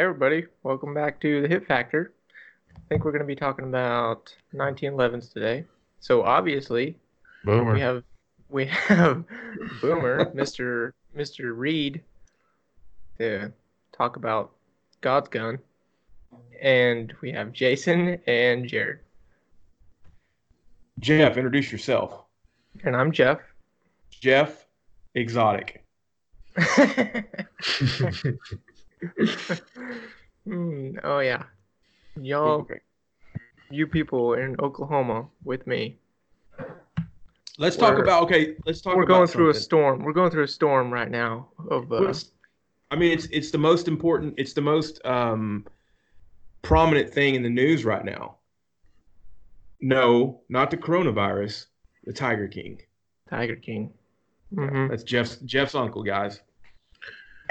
Hey everybody, welcome back to the Hit Factor. I think we're going to be talking about 1911s today. So obviously, Boomer. we have we have Boomer, Mr. Mr. Reid, to talk about God's gun, and we have Jason and Jared, Jeff, introduce yourself. and I'm Jeff. Jeff, exotic. Hmm, oh yeah, y'all, you people in Oklahoma with me. Let's talk about okay. Let's talk. We're about going through a storm. We're going through a storm right now of uh, I mean, it's it's the most important. It's the most um, prominent thing in the news right now. No, not the coronavirus. The Tiger King. Tiger King. hmm That's Jeff's Jeff's uncle, guys.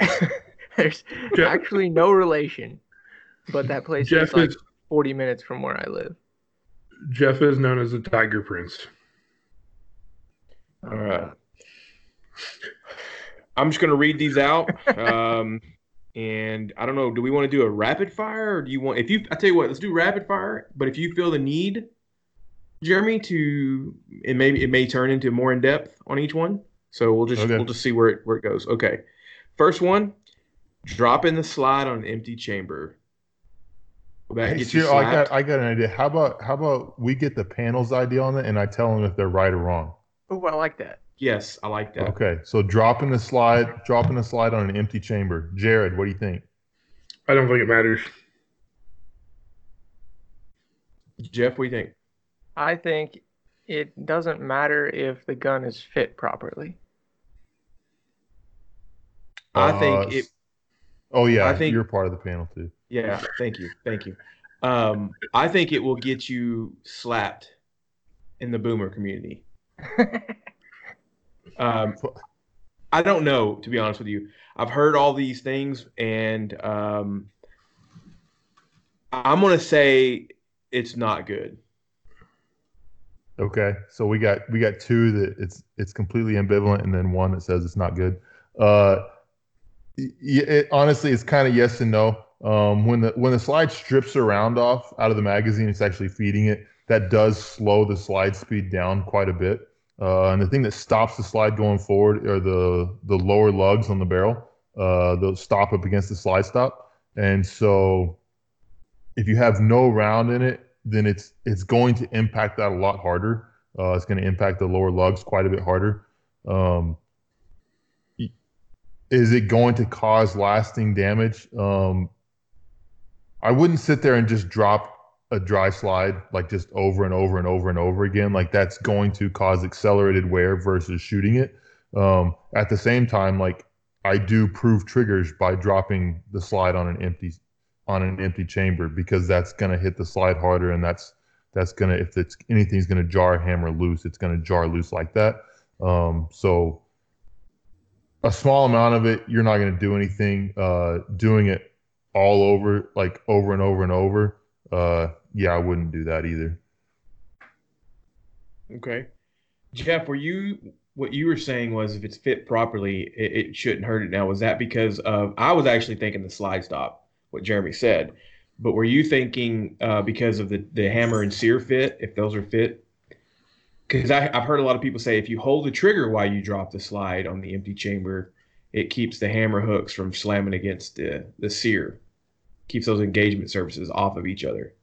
There's Jeff- actually no relation, but that place Jeff is like is 40 minutes from where I live. Jeff is known as the Tiger Prince. All right. I'm just gonna read these out. Um, and I don't know. Do we want to do a rapid fire, or do you want? If you, I tell you what, let's do rapid fire. But if you feel the need, Jeremy, to it may it may turn into more in depth on each one. So we'll just Okay. we'll just see where it where it goes. Okay. First one, drop in the slide on an empty chamber. That Hey, get I got I got an idea. How about how about we get the panel's idea on it and I tell them if they're right or wrong. Oh, I like that. Yes, I like that. Okay, so dropping the slide, dropping the slide on an empty chamber. Jared, what do you think? I don't think it matters. Jeff, what do you think? I think it doesn't matter if the gun is fit properly. I Uh, think it. Oh yeah, I think- you're part of the panel too. Yeah, thank you, thank you. Um, I think it will get you slapped in the boomer community. Um, I don't know, to be honest with you. I've heard all these things, and um, I'm gonna say it's not good. Okay, so we got we got two that it's it's completely ambivalent, and then one that says it's not good. Uh, y- y- it, honestly, it's kind of yes and no. Um, when the when the slide strips the round off out of the magazine, it's actually feeding it. That does slow the slide speed down quite a bit. Uh, and the thing that stops the slide going forward are the the lower lugs on the barrel. Uh, those stop up against the slide stop, and so if you have no round in it, then it's it's going to impact that a lot harder. Uh, it's going to impact the lower lugs quite a bit harder. Um, is it going to cause lasting damage? Um, I wouldn't sit there and just drop a dry slide like just over and over and over and over again. Like that's going to cause accelerated wear versus shooting it. Um, at the same time, like I do prove triggers by dropping the slide on an empty on an empty chamber because that's going to hit the slide harder and that's that's going to if it's anything's going to jar hammer loose it's going to jar loose like that um, so a small amount of it you're not going to do anything uh, doing it all over like over and over and over uh, yeah i wouldn't do that either Okay, Jeff, were you what you were saying was if it's fit properly, it, it shouldn't hurt it. Now, was that because of? I was actually thinking the slide stop, what Jeremy said, but were you thinking uh, because of the the hammer and sear fit? If those are fit, because I've heard a lot of people say if you hold the trigger while you drop the slide on the empty chamber, it keeps the hammer hooks from slamming against the the sear, keeps those engagement surfaces off of each other.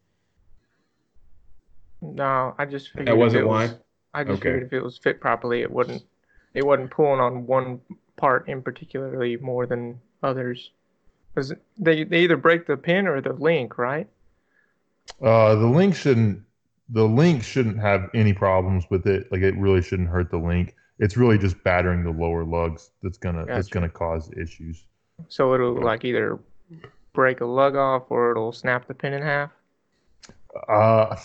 No, I just figured That wasn't it was, why. I just Okay. figured if it was fit properly, it wouldn't it wasn't pulling on one part in particularly more than others. Because they they either break the pin or the link, right? uh, the link shouldn't the link shouldn't have any problems with it like it really shouldn't hurt the link it's really just battering the lower lugs that's gonna that's gonna cause issues So it'll like either break a lug off or it'll snap the pin in half. Uh,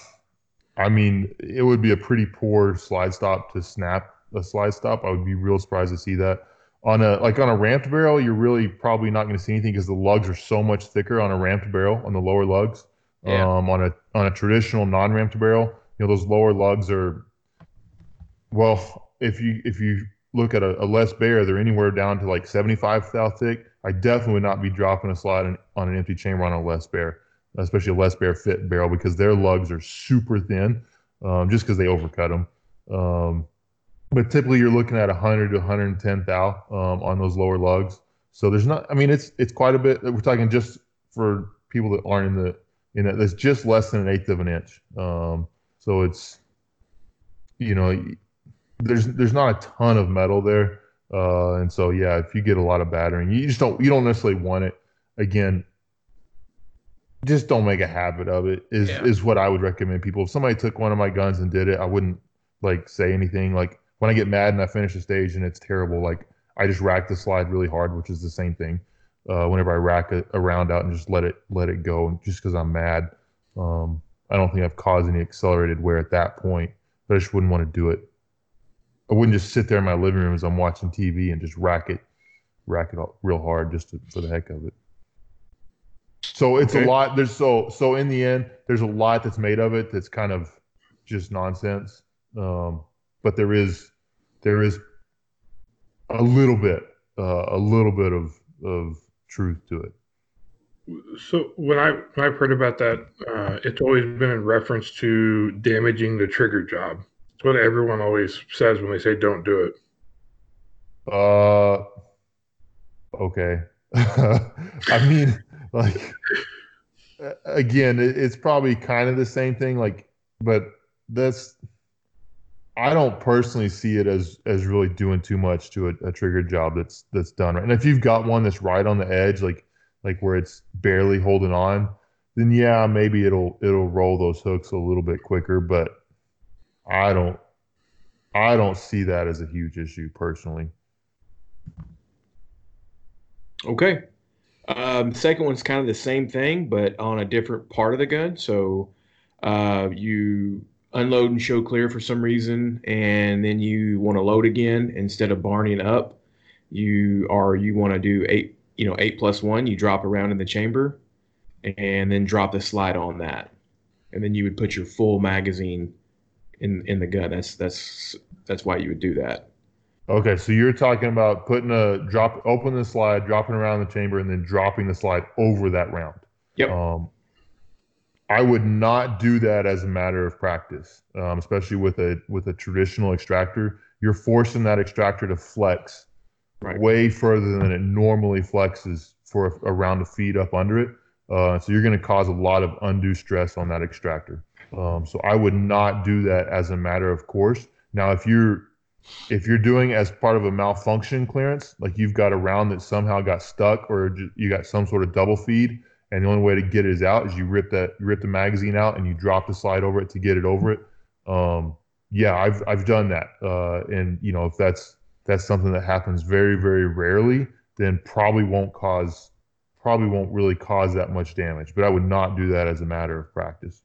I mean, it would be a pretty poor slide stop to snap a slide stop. I would be real surprised to see that on a like on a ramped barrel. You're really probably not going to see anything because the lugs are so much thicker on a ramped barrel on the lower lugs. Yeah. Um, on a on a traditional non-ramped barrel, you know those lower lugs are. Well, if you if you look at a, a Les Baer, they're anywhere down to like 75 thou thick. I definitely would not be dropping a slide on, on an empty chamber on a Les Baer, especially a Les Baer fit barrel because their lugs are super thin, um, just because they overcut them. Um, but typically you're looking at 100 to 110 thou um, on those lower lugs. So there's not. I mean, it's it's quite a bit. We're talking just for people that aren't in the in that. That's just less than an eighth of an inch. Um, so it's you know there's there's not a ton of metal there. Uh, and so yeah, if you get a lot of battering, you just don't you don't necessarily want it. Again, just don't make a habit of it. Is Yeah. is what I would recommend people. If somebody took one of my guns and did it, I wouldn't like say anything. Like when I get mad and I finish a stage and it's terrible, like I just rack the slide really hard, which is the same thing. Uh, whenever I rack a, a round out and just let it let it go, just because I'm mad. Um, I don't think I've caused any accelerated wear at that point, but I just wouldn't want to do it. I wouldn't just sit there in my living room as I'm watching TV and just rack it, rack it all real hard just to, for the heck of it. So it's Okay. a lot. There's so so in the end, there's a lot that's made of it that's kind of just nonsense. Um, but there is there is a little bit uh, a little bit of of truth to it. So when I when I've heard about that, uh, it's always been in reference to damaging the trigger job. It's what everyone always says when they say don't do it. Uh, okay. I mean, like, again, it, it's probably kind of the same thing. Like, but that's, I don't personally see it as as really doing too much to a, a trigger job that's that's done right. And if you've got one that's right on the edge, like like where it's barely holding on, then yeah, maybe it'll it'll roll those hooks a little bit quicker. But I don't, I don't see that as a huge issue personally. Okay. Um, second one's kind of the same thing, but on a different part of the gun. So uh, you unload and show clear for some reason, and then you want to load again instead of barning up. You are you want to do eight, you know, eight plus one. You drop around in the chamber, and then drop the slide on that, and then you would put your full magazine in in the gun. That's that's that's why you would do that. Okay, so you're talking about putting a drop, open the slide, dropping around the chamber, and then dropping the slide over that round. Yep. Um, I would not do that as a matter of practice, um, especially with a with a traditional extractor. You're forcing that extractor to flex Right. way further than it normally flexes for a, round of feed up under it. Uh, so you're going to cause a lot of undue stress on that extractor. Um, so I would not do that as a matter of course. Now, if you're if you're doing as part of a malfunction clearance, like you've got a round that somehow got stuck or you got some sort of double feed, and the only way to get it is out is you rip that rip the magazine out and you drop the slide over it to get it over it. Um, yeah, I've I've done that, uh, and you know if that's that's something that happens very very rarely, then probably won't cause probably won't really cause that much damage. But I would not do that as a matter of practice.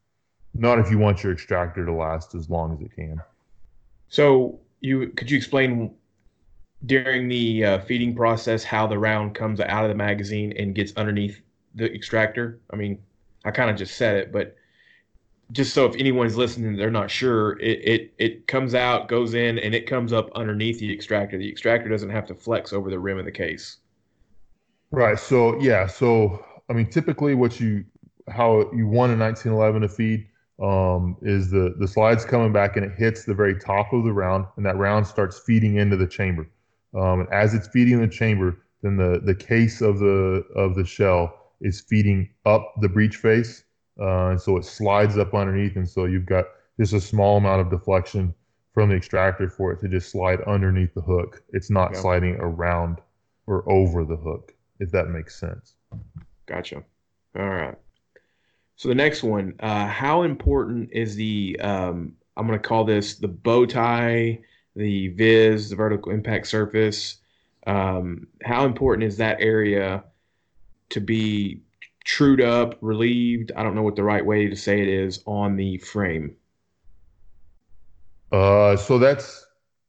Not if you want your extractor to last as long as it can. So you could you explain during the uh, feeding process how the round comes out of the magazine and gets underneath the extractor? I mean, I kind of just said it, but just so if anyone's listening, they're not sure. It it it comes out, goes in, and it comes up underneath the extractor. The extractor doesn't have to flex over the rim of the case. Right. So yeah. So I mean, typically, what you how you want a 1911 to feed um, is the the slides coming back and it hits the very top of the round, and that round starts feeding into the chamber. Um, and as it's feeding the chamber, then the the case of the of the shell is feeding up the breech face, uh, and so it slides up underneath, and so you've got just a small amount of deflection from the extractor for it to just slide underneath the hook. It's not Yeah. sliding around or over the hook, if that makes sense. Gotcha. All right. So the next one, uh, how important is the um, I'm going to call this the bow tie, the viz, the vertical impact surface. Um, how important is that area to be trued up, relieved? I don't know what the right way to say it is on the frame. Uh, so that's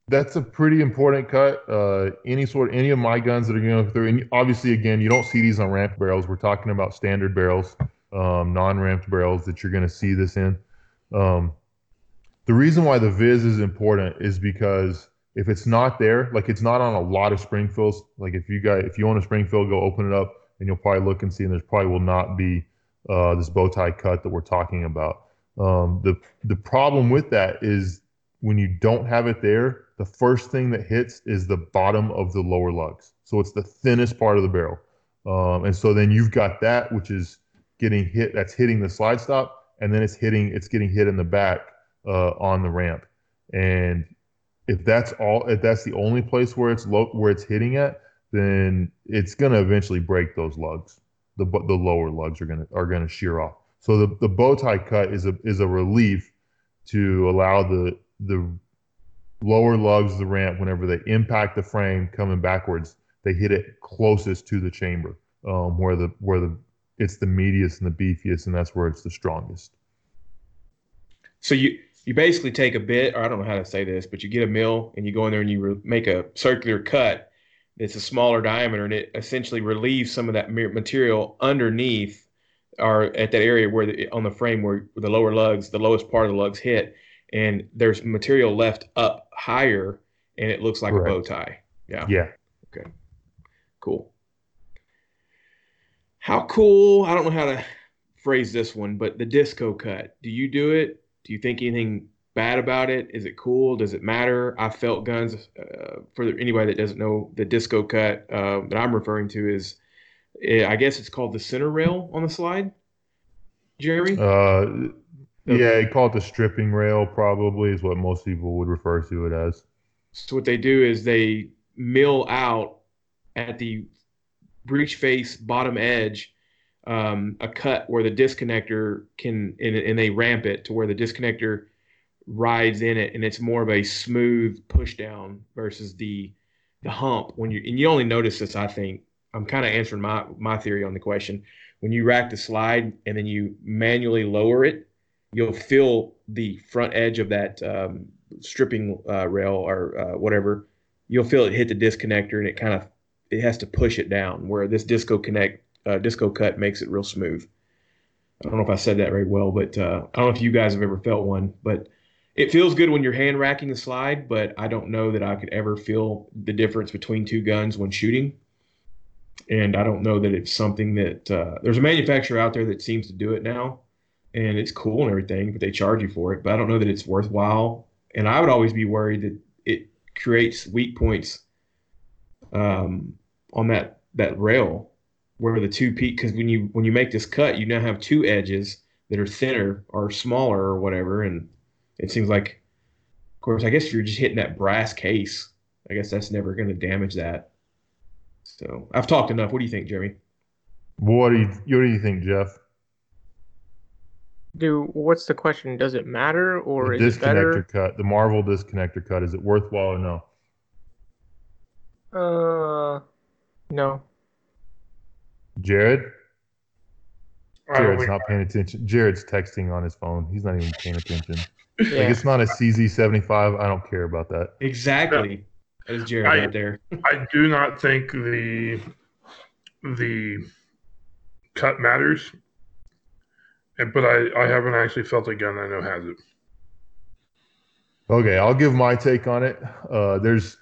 that's a pretty important cut. Uh, any sort, any of my guns that are going through, and obviously, again, you don't see these on ramped barrels. We're talking about standard barrels, um, non-ramped barrels that you're going to see this in. Um, the reason why the viz is important is because If it's not there, like it's not on a lot of Springfields, like if you guys, if you own a Springfield, go open it up and you'll probably look and see, and there's probably will not be uh, this bow tie cut that we're talking about. Um, the the problem with that is when you don't have it there, the first thing that hits is the bottom of the lower lugs. So it's the thinnest part of the barrel. Um, and so then you've got that, which is getting hit, that's hitting the slide stop, and then it's hitting, it's getting hit in the back uh, on the ramp. And if that's all, if that's the only place where it's low, where it's hitting at, then it's going to eventually break those lugs. The the lower lugs are going to are going to shear off. So the, the bow tie cut is a is a relief to allow the the lower lugs of the ramp whenever they impact the frame coming backwards, they hit it closest to the chamber, um, where the where the it's the meatiest and the beefiest, and that's where it's the strongest. So you you basically take a bit, or I don't know how to say this, but you get a mill and you go in there and you re- make a circular cut. It's a smaller diameter, and it essentially relieves some of that material underneath or at that area where the, on the frame where the lower lugs, the lowest part of the lugs hit, and there's material left up higher, and it looks like a bow tie. Yeah. Yeah. Okay. Cool. How cool? I don't know how to phrase this one, but the disco cut. Do you do it? Do you think anything bad about it? Is it cool? Does it matter? I felt guns. Uh, for anybody that doesn't know, the disco cut uh, that I'm referring to is, eh, I guess it's called the center rail on the slide. Jeremy. Uh, yeah, you call it the stripping rail. Probably is what most people would refer to it as. So what they do is they mill out at the breech face bottom edge um, a cut where the disconnector can and, and, they ramp it to where the disconnector rides in it and it's more of a smooth push down versus the the hump when you and you only notice this i think i'm kind of answering my my theory on the question when you rack the slide and then you manually lower it you'll feel the front edge of that um, stripping uh, rail or uh, whatever you'll feel it hit the disconnector and it kind of it has to push it down where this disco connect uh, disco cut makes it real smooth. I don't know if I said that very well, but uh, I don't know if you guys have ever felt one, but it feels good when you're hand racking the slide, but I don't know that I could ever feel the difference between two guns when shooting. And I don't know that it's something that uh, there's a manufacturer out there that seems to do it now, and it's cool and everything, but they charge you for it. But I don't know that it's worthwhile. And I would always be worried that it creates weak points um, on that that rail where the two peak because when you when you make this cut, you now have two edges that are thinner or smaller or whatever, and it seems like, of course, I guess you're just hitting that brass case. I guess that's never going to damage that. So I've talked enough. What do you think, Jeremy? What do you what do you think, Jeff? Do what's the question? Does it matter or the is disconnector it better? cut? The Marvel disconnector cut. Is it worthwhile or no? Uh, no. Jared? Jared's not paying attention. Jared's texting on his phone. He's not even paying attention. Yeah. Like it's not a CZ75. I don't care about that. Exactly. That is Jared I, right there. I do not think the the cut matters. But I, I haven't actually felt a gun I know has it. Okay, I'll give my take on it. Uh, there's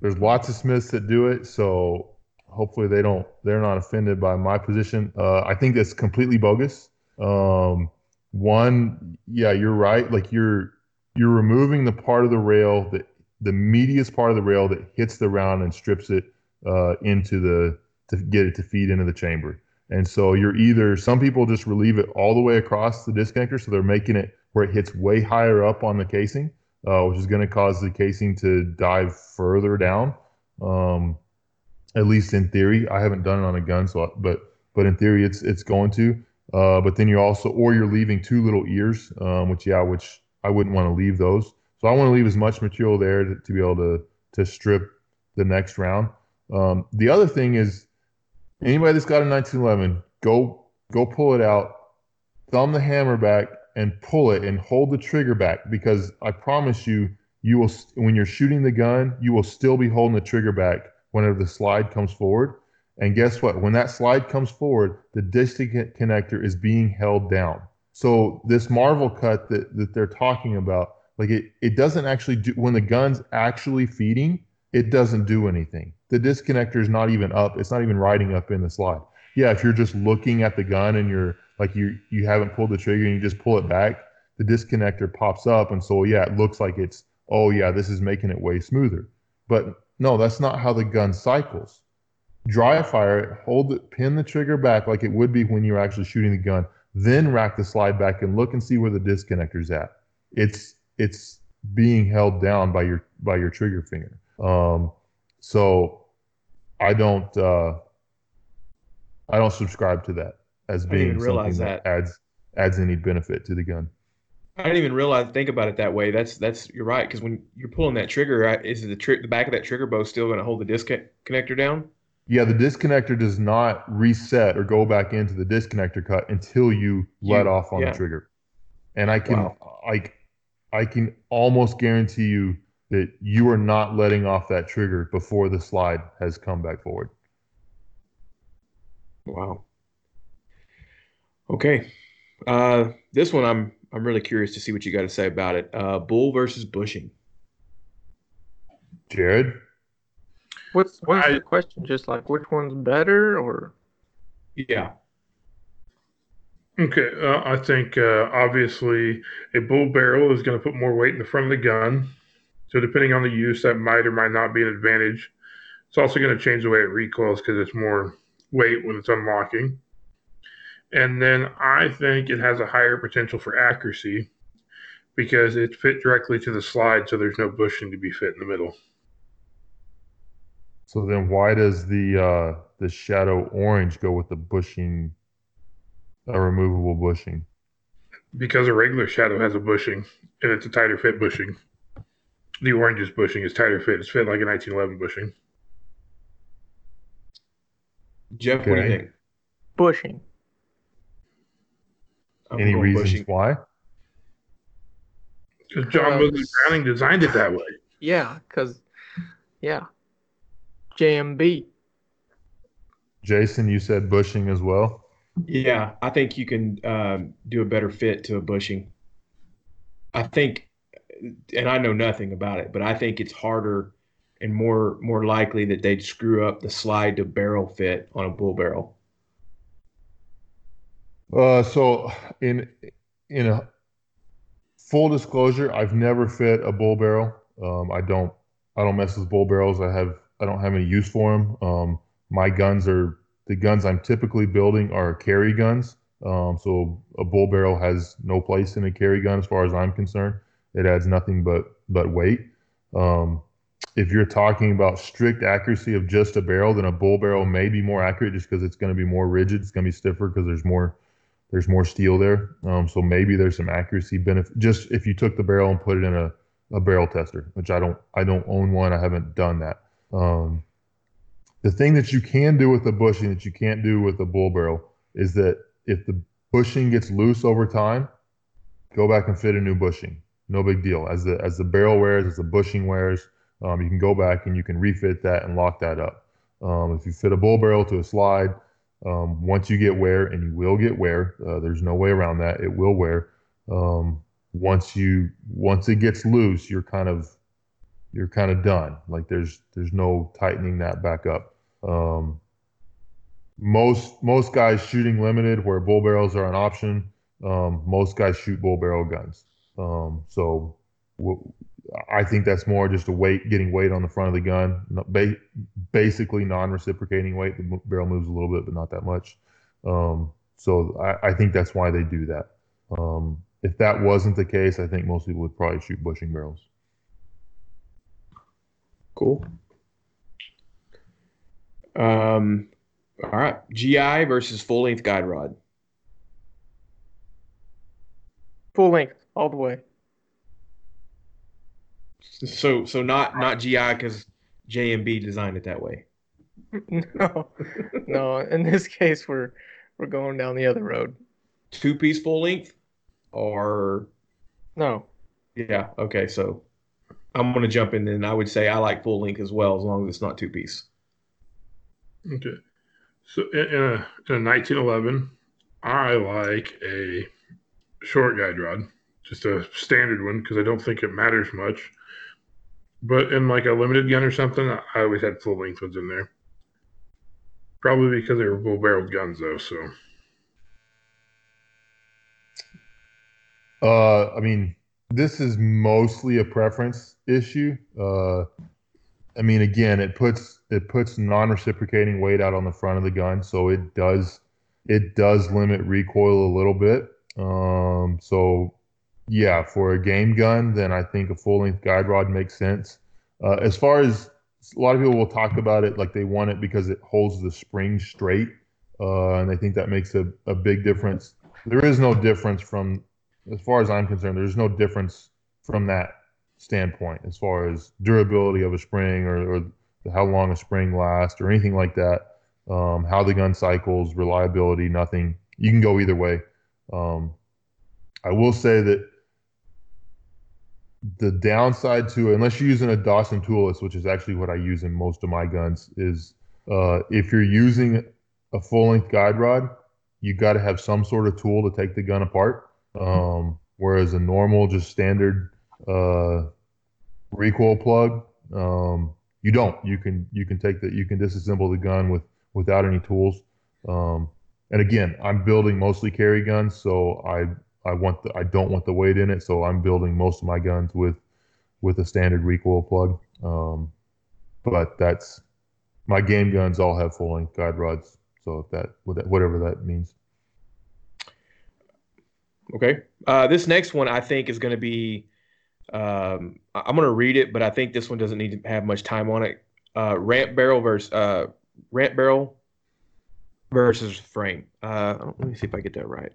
there's lots of Smiths that do it, so hopefully they don't they're not offended by my position. Uh, I think that's completely bogus. Um, one, yeah, you're right. Like you're you're removing the part of the rail that the meatiest part of the rail that hits the round and strips it uh, into the to get it to feed into the chamber. And so you're either some people just relieve it all the way across the disconnector, so they're making it where it hits way higher up on the casing, uh, which is going to cause the casing to dive further down. Um, at least in theory. I haven't done it on a gun, so but but in theory, it's it's going to. Uh, but then you're also, or you're leaving two little ears, um, which yeah, which I wouldn't want to leave those. So I want to leave as much material there to, to be able to to strip the next round. Um, the other thing is, anybody that's got a 1911, go go pull it out, thumb the hammer back, and pull it, and hold the trigger back because I promise you, you will when you're shooting the gun, you will still be holding the trigger back whenever the slide comes forward. And guess what? When that slide comes forward, the disconnect connector is being held down. So this Marvel cut that, that they're talking about, Like it, it doesn't actually do when the gun's actually feeding, it doesn't do anything. The disconnector is not even up. It's not even riding up in the slide. Yeah, if you're just looking at the gun and you're like you you haven't pulled the trigger and you just pull it back, the disconnector pops up, and so yeah, it looks like it's oh yeah, this is making it way smoother. But no, that's not how the gun cycles. Dry fire, it, hold it, pin the trigger back like it would be when you're actually shooting the gun, then rack the slide back and look and see where the disconnector's at. It's it's being held down by your by your trigger finger. Um, so I don't uh, I don't subscribe to that as being something that. that. adds adds any benefit to the gun. I didn't even realize think about it that way. That's that's you're right because when you're pulling that trigger, is the trick the back of that trigger bow still going to hold the disconnector down? Yeah, the disconnector does not reset or go back into the disconnector cut until you let You- off on yeah. the trigger. And I can Wow. I I can almost guarantee you that you are not letting off that trigger before the slide has come back forward. Wow. Okay. Uh, this one I'm I'm really curious to see what you got to say about it. Uh, bull versus bushing. Jared, What's what's I- the question? Just like which one's better, or Yeah. Okay, uh, I think uh, obviously a bull barrel is going to put more weight in the front of the gun. So depending on the use, that might or might not be an advantage. It's also going to change the way it recoils because it's more weight when it's unlocking. And then I think it has a higher potential for accuracy because it's fit directly to the slide, so there's no bushing to be fit in the middle. so then why does the uh the shadow orange go with the bushing a removable bushing? Because a regular shadow has a bushing, and it's a tighter fit bushing. The orange's bushing is tighter fit. It's fit like a 1911 bushing. Jeff, what do you Okay. think? bushing? I'm Any going reasons bushing. why? Because John Moses Browning designed it that way. Yeah, because yeah, JMB. Jason, you said bushing as well. Yeah, I think you can um, do a better fit to a bushing. I think, and I know nothing about it, but I think it's harder and more more likely that they'd screw up the slide to barrel fit on a bull barrel. Uh, so in in a full disclosure, I've never fit a bull barrel. Um, I don't I don't mess with bull barrels. I have I don't have any use for them. Um, my guns are the guns I'm typically building are carry guns. Um, so a bull barrel has no place in a carry gun as far as I'm concerned. It adds nothing but but weight. Um, if you're talking about strict accuracy of just a barrel, then a bull barrel may be more accurate just because it's going to be more rigid. It's going to be stiffer because there's more there's more steel there. Um, so maybe there's some accuracy benefit. Just if you took the barrel and put it in a, a barrel tester, which I don't I don't own one. I haven't done that. Um, the thing that you can do with the bushing that you can't do with the bull barrel is that if the bushing gets loose over time, go back and fit a new bushing. No big deal. As the as the barrel wears, as the bushing wears, um, you can go back and you can refit that and lock that up. Um, if you fit a bull barrel to a slide, um, once you get wear, and you will get wear, uh, there's no way around that. It will wear. Um, once you once it gets loose, you're kind of you're kind of done. Like there's there's no tightening that back up. Um, most most guys shooting limited where bull barrels are an option. Um, most guys shoot bull barrel guns. Um, so I think that's more just a weight, getting weight on the front of the gun. Ba- basically non-reciprocating weight. The barrel moves a little bit, but not that much. Um, so I, I think that's why they do that. Um, if that wasn't the case, I think most people would probably shoot bushing barrels. Cool. Um, all right. GI versus full length guide rod. Full length, all the way. So so not not GI because JMB designed it that way. no, no. In this case, we're we're going down the other road. Two piece full length, or No, yeah. Okay, so I'm gonna jump in. and I would say I like full length as well, as long as it's not two piece. Okay. So in, in, a, in a 1911, I like a short guide rod just a standard one because I don't think it matters much. But in like a limited gun or something, I always had full length ones in there. Probably because they were bull barreled guns though. So Uh, I mean, this is mostly a preference issue. Uh, I mean, again, it puts it puts non-reciprocating weight out on the front of the gun, so it does it does limit recoil a little bit. Um, so yeah, for a game gun, then I think a full-length guide rod makes sense. Uh, as far as a lot of people will talk about it like they want it because it holds the spring straight, uh, and they think that makes a, a big difference. There is no difference from as far as I'm concerned, there's no difference from that standpoint as far as durability of a spring or, or how long a spring lasts or anything like that. Um, how the gun cycles, reliability, nothing. You can go either way. Um, I will say that the downside to it, unless you're using a Dawson toolless, which is actually what I use in most of my guns, is uh, if you're using a full length guide rod, you got to have some sort of tool to take the gun apart. Um, whereas a normal, just standard uh, recoil plug, um, you don't. You can you can take that. You can disassemble the gun with without any tools. Um, and again, I'm building mostly carry guns, so I I want the I don't want the weight in it, so I'm building most of my guns with with a standard recoil plug. Um, but that's my game guns all have full length guide rods, so if that whatever that means. Okay. Uh, this next one I think is going to be. Um, I'm going to read it, but I think this one doesn't need to have much time on it. Uh, ramp barrel versus uh, ramp barrel versus frame. Uh, let me see if I get that right.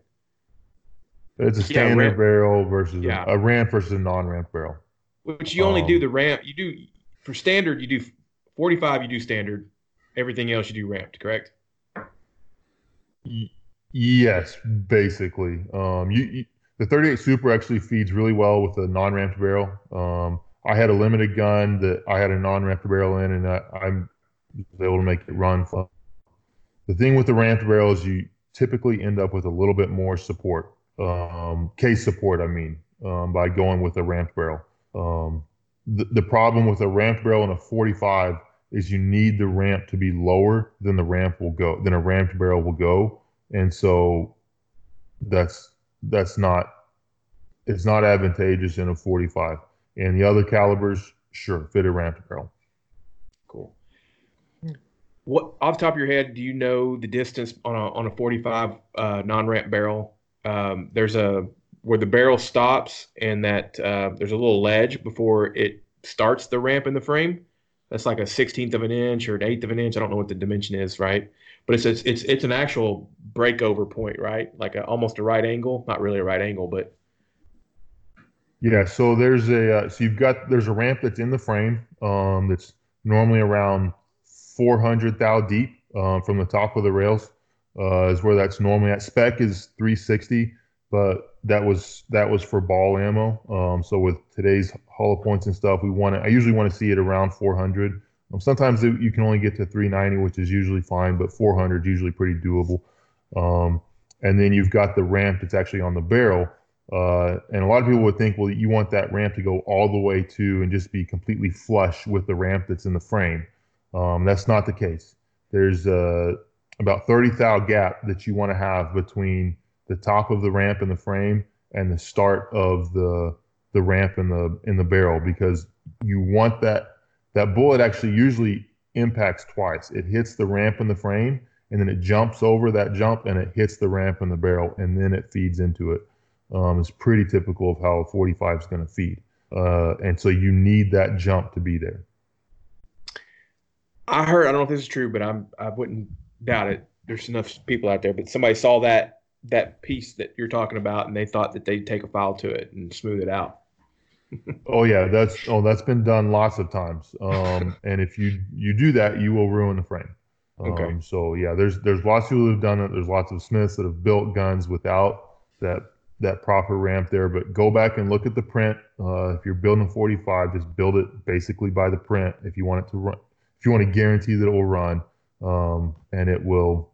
It's a standard yeah, ramp, barrel versus yeah. a, a, ramp versus a non-ramp barrel. Which you only um, do the ramp. You do for standard. You do 45. You do standard. Everything else you do ramped. Correct. Yes, basically. Um, you, you, the 38 Super actually feeds really well with a non-ramped barrel. Um, I had a limited gun that I had a non-ramped barrel in, and I, I'm able to make it run fun. The thing with the ramped barrel is you typically end up with a little bit more support, um, case support. I mean, um, by going with a ramped barrel. Um, the, the problem with a ramped barrel and a 45 is you need the ramp to be lower than the ramp will go than a ramped barrel will go and so that's that's not it's not advantageous in a 45 and the other calibers sure fit a ramp barrel cool what off top of your head do you know the distance on a on a 45 uh, non-ramp barrel um, there's a where the barrel stops and that uh, there's a little ledge before it starts the ramp in the frame. That's like a 16th of an inch or an eighth of an inch. I don't know what the dimension is right? But it's it's it's, it's an actual breakover point, right? Like a, almost a right angle, not really a right angle, but. Yeah. So there's a uh, so you've got there's a ramp that's in the frame um, that's normally around 400 thou deep um, from the top of the rails uh, is where that's normally at. Spec is 360, but that was that was for ball ammo. Um, so with today's hollow points and stuff, we want to. I usually want to see it around 400. Um, sometimes you can only get to 390, which is usually fine, but 400 is usually pretty doable. Um, and then you've got the ramp that's actually on the barrel. Uh, and a lot of people would think, well, you want that ramp to go all the way to and just be completely flush with the ramp that's in the frame. Um, that's not the case. There's uh, about 30 thou gap that you want to have between the top of the ramp in the frame and the start of the the ramp in the in the barrel because you want that that bullet actually usually impacts twice. It hits the ramp in the frame, and then it jumps over that jump, and it hits the ramp in the barrel, and then it feeds into it. Um, it's pretty typical of how a 45 is going to feed. Uh, and so you need that jump to be there. I heard, I don't know if this is true, but I'm, I wouldn't doubt it. There's enough people out there, but somebody saw that that piece that you're talking about, and they thought that they'd take a file to it and smooth it out oh yeah, that's oh that's been done lots of times. Um, and if you you do that, you will ruin the frame. Um, okay. So yeah, there's there's lots of people who've done it. There's lots of smiths that have built guns without that that proper ramp there. But go back and look at the print. Uh, if you're building a 45, just build it basically by the print. If you want it to run, if you want to guarantee that it will run, um, and it will,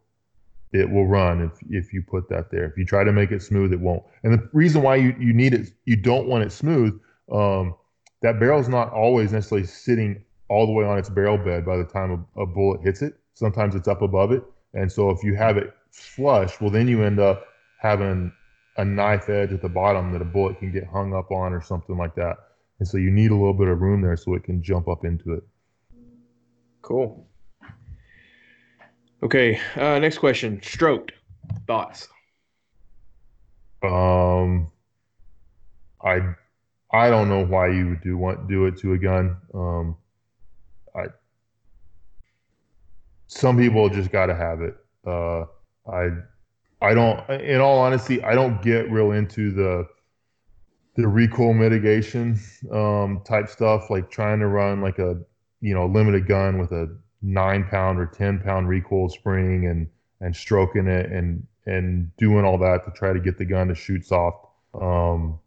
it will run if if you put that there. If you try to make it smooth, it won't. And the reason why you, you need it, you don't want it smooth. Um, that barrel is not always necessarily sitting all the way on its barrel bed by the time a, a bullet hits it. Sometimes it's up above it, and so if you have it flush, well, then you end up having a knife edge at the bottom that a bullet can get hung up on or something like that. And so you need a little bit of room there so it can jump up into it. Cool. Okay. Uh, next question. Stroked. Thoughts. Um, I I don't know why you would do want do it to a gun. Um, I some people just got to have it. Uh, I I don't. In all honesty, I don't get real into the the recoil mitigation um, type stuff, like trying to run like a you know limited gun with a nine pound or ten pound recoil spring and and stroking it and and doing all that to try to get the gun to shoot soft. Um,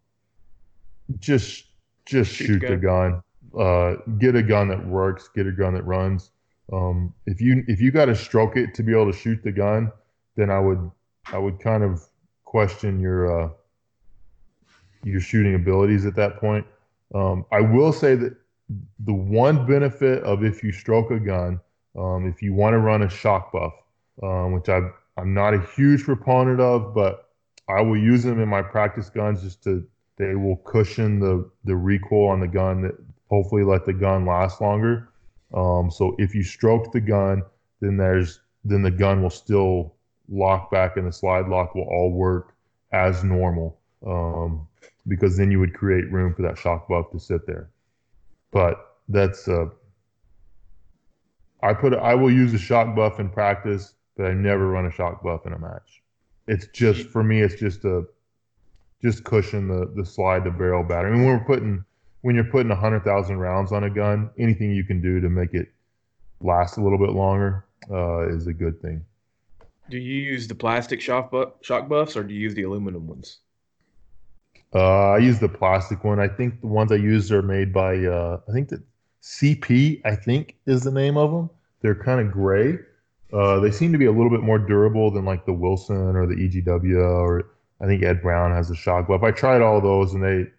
just just shoot, shoot the gun. Uh, get a gun that works. Get a gun that runs. Um, if you if you got to stroke it to be able to shoot the gun, then I would I would kind of question your uh, your shooting abilities at that point. Um, I will say that the one benefit of if you stroke a gun, um, if you want to run a shock buff, um, which i I'm not a huge proponent of, but I will use them in my practice guns just to they will cushion the the recoil on the gun that hopefully let the gun last longer. Um, so if you stroke the gun, then there's then the gun will still lock back and the slide lock will all work as normal. Um, because then you would create room for that shock buff to sit there. But that's uh, I put I will use a shock buff in practice, but I never run a shock buff in a match. It's just for me, it's just a just cushion the the slide to barrel battery. I mean, when we're putting when you're putting hundred thousand rounds on a gun, anything you can do to make it last a little bit longer uh, is a good thing. Do you use the plastic shock buff, shock buffs or do you use the aluminum ones? Uh, I use the plastic one. I think the ones I use are made by uh, I think that CP I think is the name of them. They're kind of gray. Uh, they seem to be a little bit more durable than like the Wilson or the EGW or I think Ed Brown has a shock buff. I tried all those and they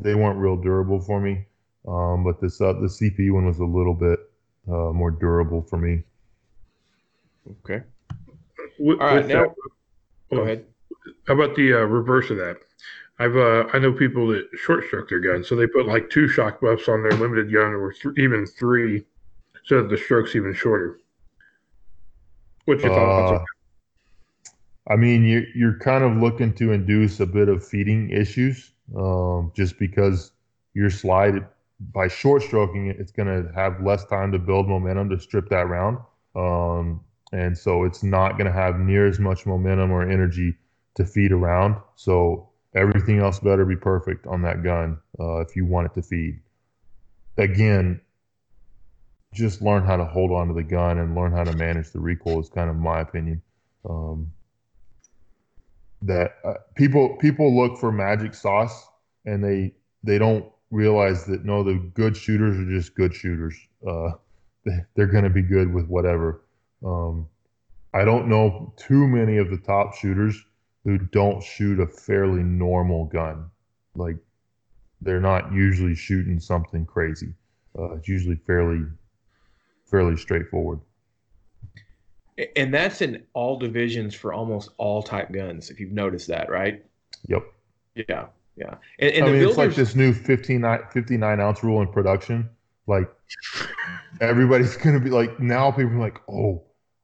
they weren't real durable for me. Um, but this uh, the CP one was a little bit uh, more durable for me. Okay. With, All right, now that, go ahead. How about the uh, reverse of that? I've uh, I know people that short stroke their guns, so they put like two shock buffs on their limited gun, or th- even three, so that the stroke's even shorter. What's your thoughts? Uh, I mean, you're you're kind of looking to induce a bit of feeding issues, um, just because your slide by short stroking it, it's going to have less time to build momentum to strip that round. Um, and so it's not going to have near as much momentum or energy to feed around. So everything else better be perfect on that gun uh, if you want it to feed. Again, just learn how to hold on to the gun and learn how to manage the recoil is kind of my opinion. Um, that uh, people people look for magic sauce and they they don't realize that no the good shooters are just good shooters. Uh, they, are going to be good with whatever. Um, I don't know too many of the top shooters who don't shoot a fairly normal gun. Like they're not usually shooting something crazy. Uh, it's usually fairly fairly straightforward. And that's in all divisions for almost all type guns. If you've noticed that, right? Yep. Yeah. Yeah. And, and I mean, builders... it's like this new 59, 59 ounce rule in production. Like everybody's going to be like, now people are like, oh,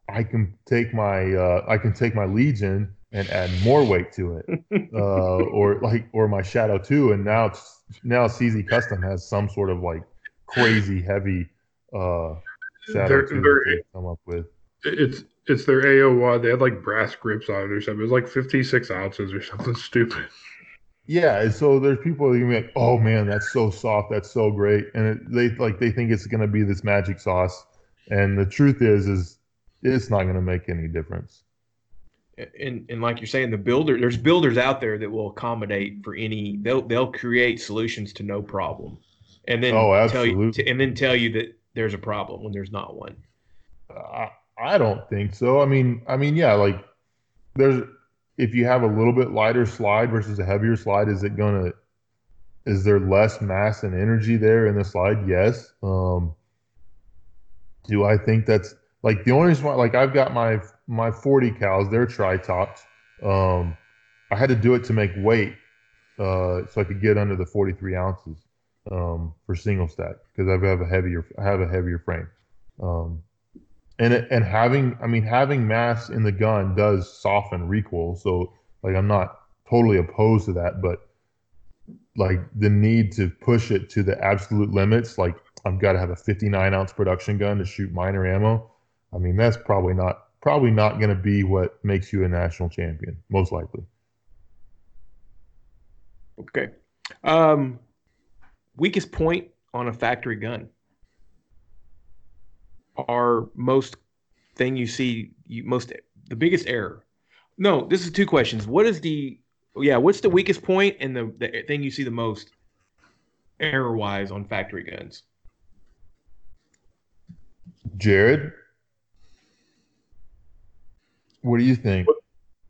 I can take my uh, I can take my Legion and add more weight to it, uh, or like or my Shadow Two, and now it's now CZ Custom has some sort of like crazy heavy uh, Shadow they're, Two they're, they come up with. It's it's their AOY. They had like brass grips on it or something. It was like fifty six ounces or something stupid. Yeah, and so there's people that be like, "Oh man, that's so soft, that's so great," and it, they like they think it's going to be this magic sauce. And the truth is, is it's not going to make any difference. And, and like you're saying, the builder, there's builders out there that will accommodate for any. They'll they'll create solutions to no problem, and then oh, tell you to, and then tell you that there's a problem when there's not one. I, I don't think so. I mean, I mean, yeah, like there's if you have a little bit lighter slide versus a heavier slide, is it gonna is there less mass and energy there in the slide? Yes. Um, do I think that's like the only reason why like I've got my my 40 cals, they're tri topped. Um, I had to do it to make weight, uh, so I could get under the 43 ounces um, for single stack because I have a heavier I have a heavier frame. Um, and and having I mean having mass in the gun does soften recoil. So like I'm not totally opposed to that, but like the need to push it to the absolute limits, like I've got to have a 59 ounce production gun to shoot minor ammo. I mean that's probably not probably not going to be what makes you a national champion, most likely. Okay. Um, weakest point on a factory gun? Are most thing you see you most the biggest error? No this is two questions. What is the yeah what's the weakest point and the, the thing you see the most error wise on factory guns? Jared what do you think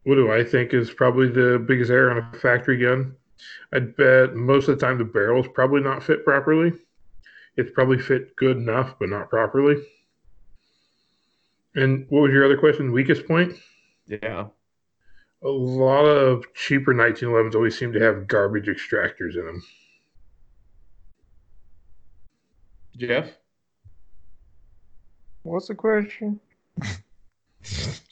what do i think is probably the biggest error on a factory gun i'd bet most of the time the barrel's probably not fit properly it's probably fit good enough but not properly and what was your other question? Weakest point? Yeah. A lot of cheaper 1911s always seem to have garbage extractors in them. Jeff? What's the question?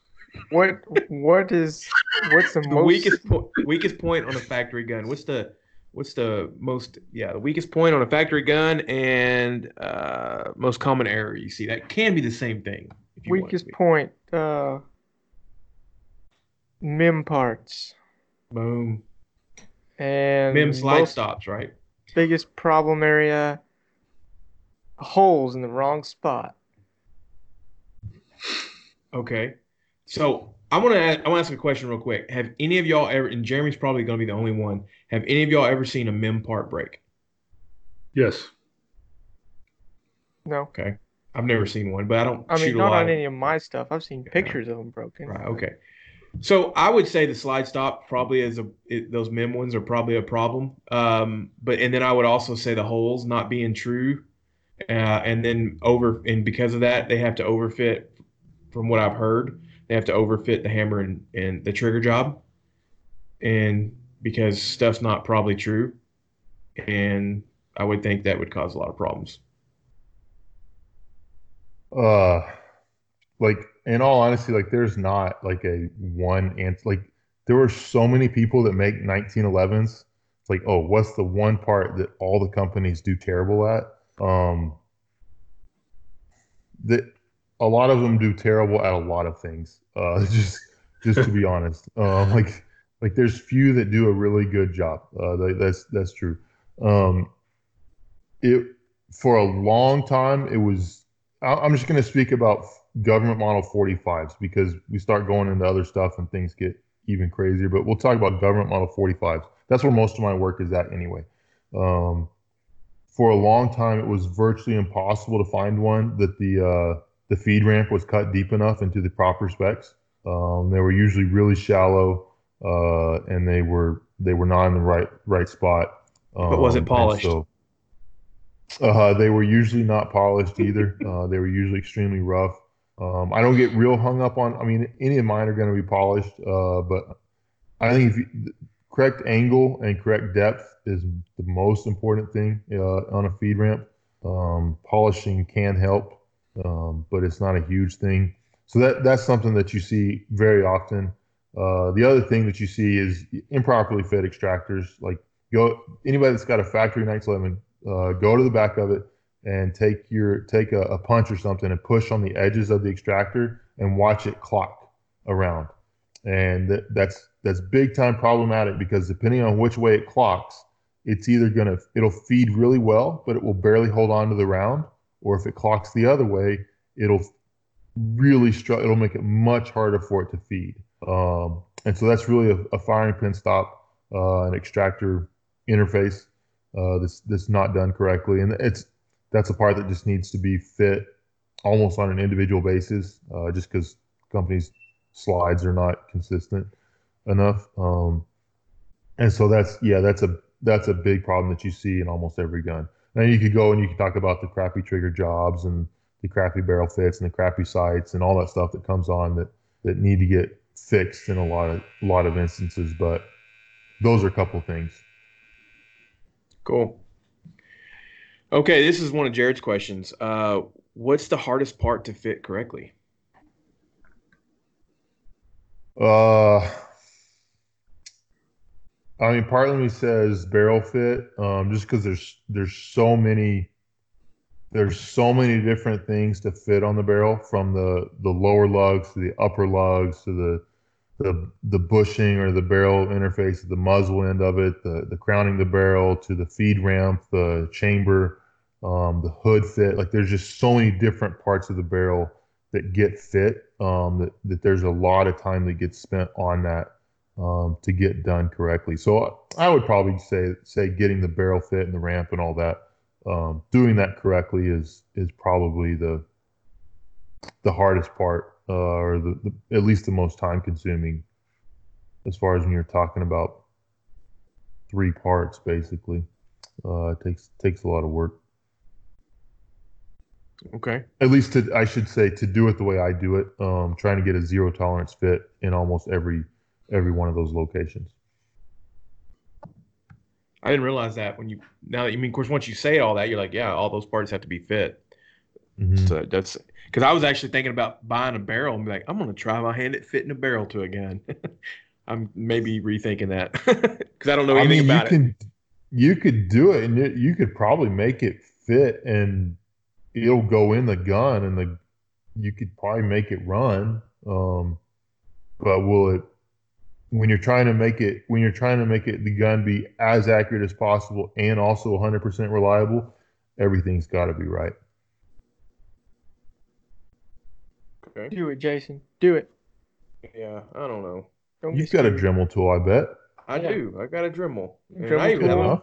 what what is what's the, the most weakest po- weakest point on a factory gun? What's the what's the most yeah the weakest point on a factory gun and uh, most common error you see? That can be the same thing weakest point uh MIM parts. Boom. And MIM slide stops right? biggest problem area holes in the wrong spot. Okay so i want to i want to ask a question real quick have any of y'all ever and jeremy's probably going to be the only one have any of y'all ever seen a MIM part break yes no okay I've never seen one, but I don't. I mean, not on any of my stuff. I've seen pictures of them broken. Right. Okay. So I would say the slide stop probably is a it, those MIM ones are probably a problem. Um, but and then I would also say the holes not being true, uh, and then over and because of that they have to overfit. From what I've heard, they have to overfit the hammer and, and the trigger job, and because stuff's not probably true, and I would think that would cause a lot of problems. Uh like in all honesty like there's not like a one answer like there were so many people that make 1911s it's like oh what's the one part that all the companies do terrible at? Um that a lot of them do terrible at a lot of things uh just just to be honest uh, like like there's few that do a really good job uh that's that's true um it for a long time it was I'm just going to speak about government model 45s because we start going into other stuff and things get even crazier. But we'll talk about government model 45s. That's where most of my work is at anyway. Um, for a long time, it was virtually impossible to find one that the uh, the feed ramp was cut deep enough into the proper specs. Um, they were usually really shallow, uh, and they were they were not in the right right spot. Um, but was it polished? So, uh, they were usually not polished either. Uh, they were usually extremely rough. Um, I don't get real hung up on. I mean, any of mine are going to be polished, uh, but I think you, correct angle and correct depth is the most important thing uh, on a feed ramp. Um, polishing can help, um, but it's not a huge thing. So that that's something that you see very often. Uh, the other thing that you see is improperly fed extractors. Like go anybody that's got a factory 911 uh, go to the back of it and take your take a, a, punch or something and push on the edges of the extractor and watch it clock around and th- that's that's big time problematic because depending on which way it clocks it's either to it'll feed really well but it will barely hold on to the round or if it clocks the other way it'll really struggle it'll make it much harder for it to feed um, and so that's really a, a firing pin stop uh, an extractor interface uh, that's that's not done correctly, and it's that's a part that just needs to be fit almost on an individual basis, uh, just because companies slides are not consistent enough. Um, and so that's yeah, that's a that's a big problem that you see in almost every gun. And you could go and you could talk about the crappy trigger jobs and the crappy barrel fits and the crappy sights and all that stuff that comes on that that need to get fixed in a lot of a lot of instances. But those are a couple things. Cool. Okay, this is one of Jared's questions. Uh, what's the hardest part to fit correctly? Uh, I mean, part of me says barrel fit, um, just because there's there's so many there's so many different things to fit on the barrel, from the the lower lugs to the upper lugs to the the the bushing or the barrel interface, the muzzle end of it, the the crowning the barrel to the feed ramp, the chamber, um, the hood fit. Like there's just so many different parts of the barrel that get fit. Um, that that there's a lot of time that gets spent on that um, to get done correctly. So I would probably say say getting the barrel fit and the ramp and all that, um, doing that correctly is is probably the the hardest part, uh, or the, the, at least the most time consuming, as far as when you're talking about three parts. Basically, uh, it takes takes a lot of work. Okay. At least to I should say to do it the way I do it, um, trying to get a zero tolerance fit in almost every every one of those locations. I didn't realize that when you now that you mean of course once you say all that you're like yeah all those parts have to be fit. Mm-hmm. So that's because I was actually thinking about buying a barrel and be like I'm gonna try my hand at fitting a barrel to a gun. I'm maybe rethinking that because I don't know anything I mean, about you it. Can, you could do it and it, you could probably make it fit and it'll go in the gun and the you could probably make it run. Um, but will it when you're trying to make it when you're trying to make it the gun be as accurate as possible and also 100% reliable everything's got to be right. Okay. Do it jason. Do it. Yeah i don't know. Don't you've got a dremel tool i bet. I yeah. do. I got a dremel, dremel I, even have a,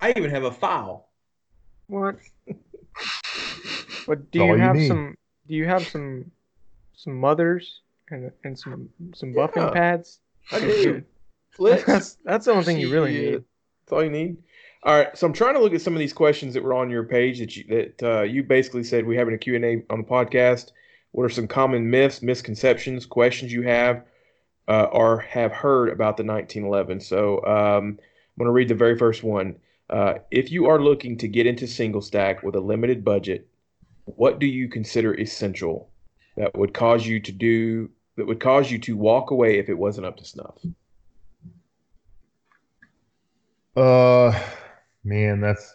I even have a file. What? But do you have you some do you have some some mothers and and some some buffing yeah. pads I do. That's, that's the only thing you really need. That's all you need. All right, so I'm trying to look at some of these questions that were on your page that you that uh, you basically said we have in a Q and A on the podcast. What are some common myths, misconceptions, questions you have uh, or have heard about the 1911? So um, I'm going to read the very first one. Uh, if you are looking to get into single stack with a limited budget, what do you consider essential that would cause you to do that would cause you to walk away if it wasn't up to snuff? Uh, man, that's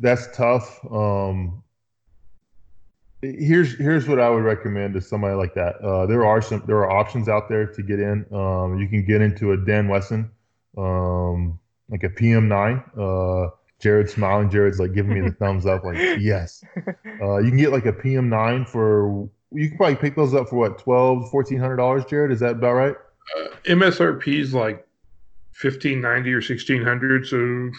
that's tough. Um, here's here's what I would recommend to somebody like that. Uh, there are some there are options out there to get in. Um, you can get into a Dan Wesson, um, like a PM9. Uh, Jared's smiling. Jared's like giving me the thumbs up, like yes. Uh, you can get like a PM9 for you can probably pick those up for what 12 1400 dollars jared? Is that about right? Uh, msrp is like 1590 or 1600 so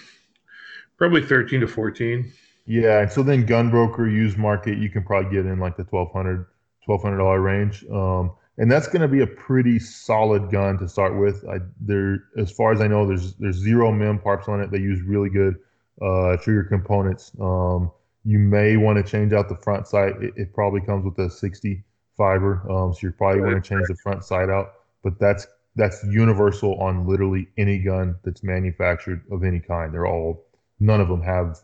probably 13 to 14 yeah and so then gunbroker used market you can probably get in like the 1200 1200 dollar range. Um, and that's going to be a pretty solid gun to start with. I, there as far as i know there's there's zero MIM parts on it. They use really good uh, trigger components. Um, you may want to change out the front sight. It, it probably comes with a 60 fiber, um, so you're probably going to change the front sight out. But that's that's universal on literally any gun that's manufactured of any kind. They're all none of them have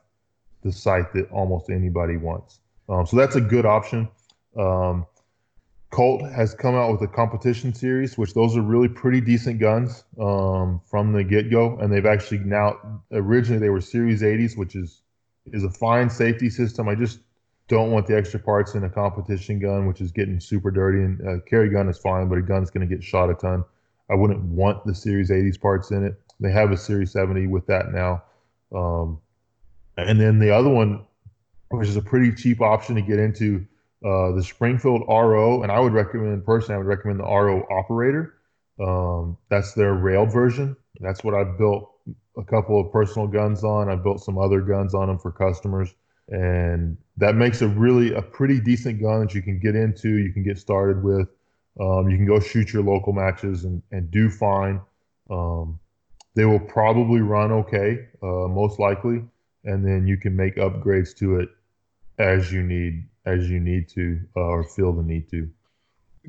the sight that almost anybody wants. Um, so that's a good option. Um, Colt has come out with a competition series, which those are really pretty decent guns um, from the get go, and they've actually now originally they were Series 80s, which is is a fine safety system. I just don't want the extra parts in a competition gun, which is getting super dirty. And a carry gun is fine, but a gun's going to get shot a ton. I wouldn't want the Series 80s parts in it. They have a Series 70 with that now. Um, and then the other one, which is a pretty cheap option to get into, uh, the Springfield RO. And I would recommend, personally, I would recommend the RO Operator. Um, that's their railed version. That's what I've built a couple of personal guns on. I built some other guns on them for customers, and that makes a really a pretty decent gun that you can get into. You can get started with. Um, you can go shoot your local matches and, and do fine. Um, they will probably run okay, uh, most likely, and then you can make upgrades to it as you need as you need to uh, or feel the need to.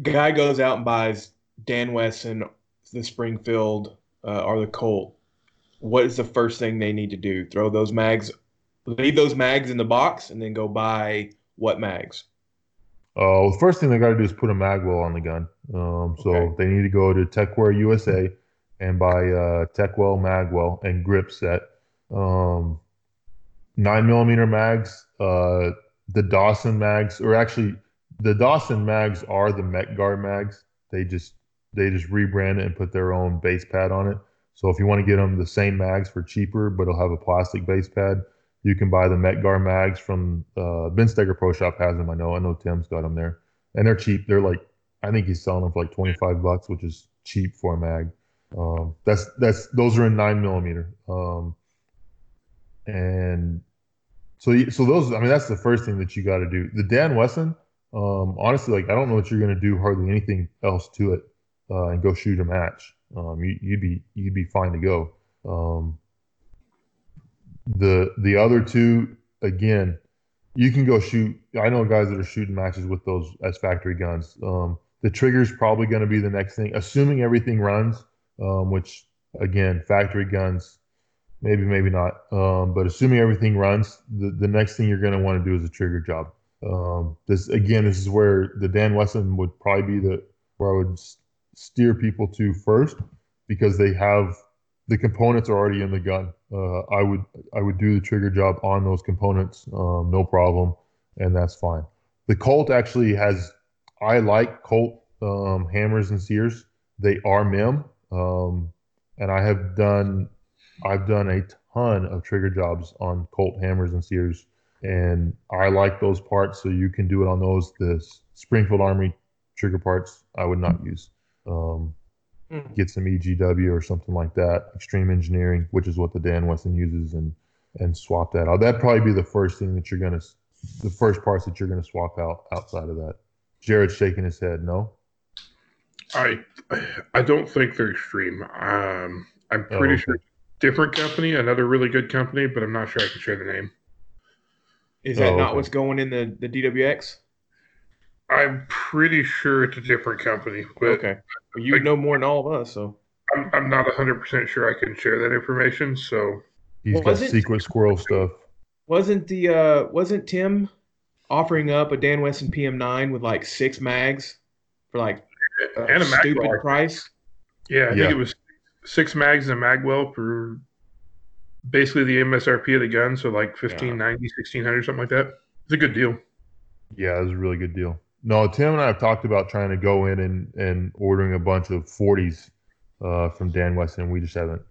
Guy goes out and buys Dan Wesson, the Springfield, uh, or the Colt. What is the first thing they need to do? Throw those mags, leave those mags in the box, and then go buy what mags? Uh, the first thing they got to do is put a magwell on the gun. Um, so Okay. they need to go to Techwell USA and buy uh, Techwell magwell and grip set. Um, nine millimeter mags. Uh, the Dawson mags, or actually, the Dawson mags are the Mec-Gar mags. They just they just rebrand it and put their own base pad on it. So if you want to get them the same mags for cheaper, but it'll have a plastic base pad, you can buy the Mec-Gar mags from uh, Ben Stoeger Pro Shop has them. I know. I know Tim's got them there, and they're cheap. They're like I think he's selling them for like twenty five bucks, which is cheap for a mag. Um, that's that's those are in nine millimeter. Um, and so so those I mean that's the first thing that you got to do. The Dan Wesson, um, honestly, like I don't know what you're gonna do hardly anything else to it, uh, and go shoot a match. Um, you, you'd be you'd be fine to go. Um, the the other two again, you can go shoot. I know guys that are shooting matches with those as factory guns. Um, the trigger's probably going to be the next thing, assuming everything runs. Um, which again, factory guns, maybe maybe not. Um, but assuming everything runs, the the next thing you're going to want to do is a trigger job. Um, this again, this is where the Dan Wesson would probably be the where I would s- steer people to first because they have the components are already in the gun. Uh, I would I would do the trigger job on those components, um, no problem, and that's fine. The Colt actually has I like Colt um, hammers and sears. They are MIM, um, and I have done I've done a ton of trigger jobs on Colt hammers and sears, and I like those parts. So you can do it on those. The Springfield Army trigger parts I would not use. Um, Hmm. get some EGW or something like that, extreme engineering, which is what the Dan Wesson uses, and and swap that out. That'd probably be the first thing that you're gonna, the first parts that you're gonna swap out outside of that. Jared's shaking his head. No. I I don't think they're extreme. Um, I'm Oh, pretty okay. sure different company, another really good company, but I'm not sure I can share the name. Is that Oh, not okay. what's going in the, the DWX? I'm pretty sure it's a different company, but Okay. Well, you know more than all of us, so I'm, I'm not 100% sure I can share that information. So He's got secret squirrel stuff. wasn't the uh wasn't Tim offering up a Dan Wesson PM9 with like six mags for like a And a stupid Magwell. price? yeah, I Yeah. think it was six mags and a magwell for basically the MSRP of the gun. So like 1590, 1600, something like that. It's a good deal. Yeah, it was a really good deal. No, Tim and I have talked about trying to go in and, and ordering a bunch of 40s uh, from Dan Wesson. We just haven't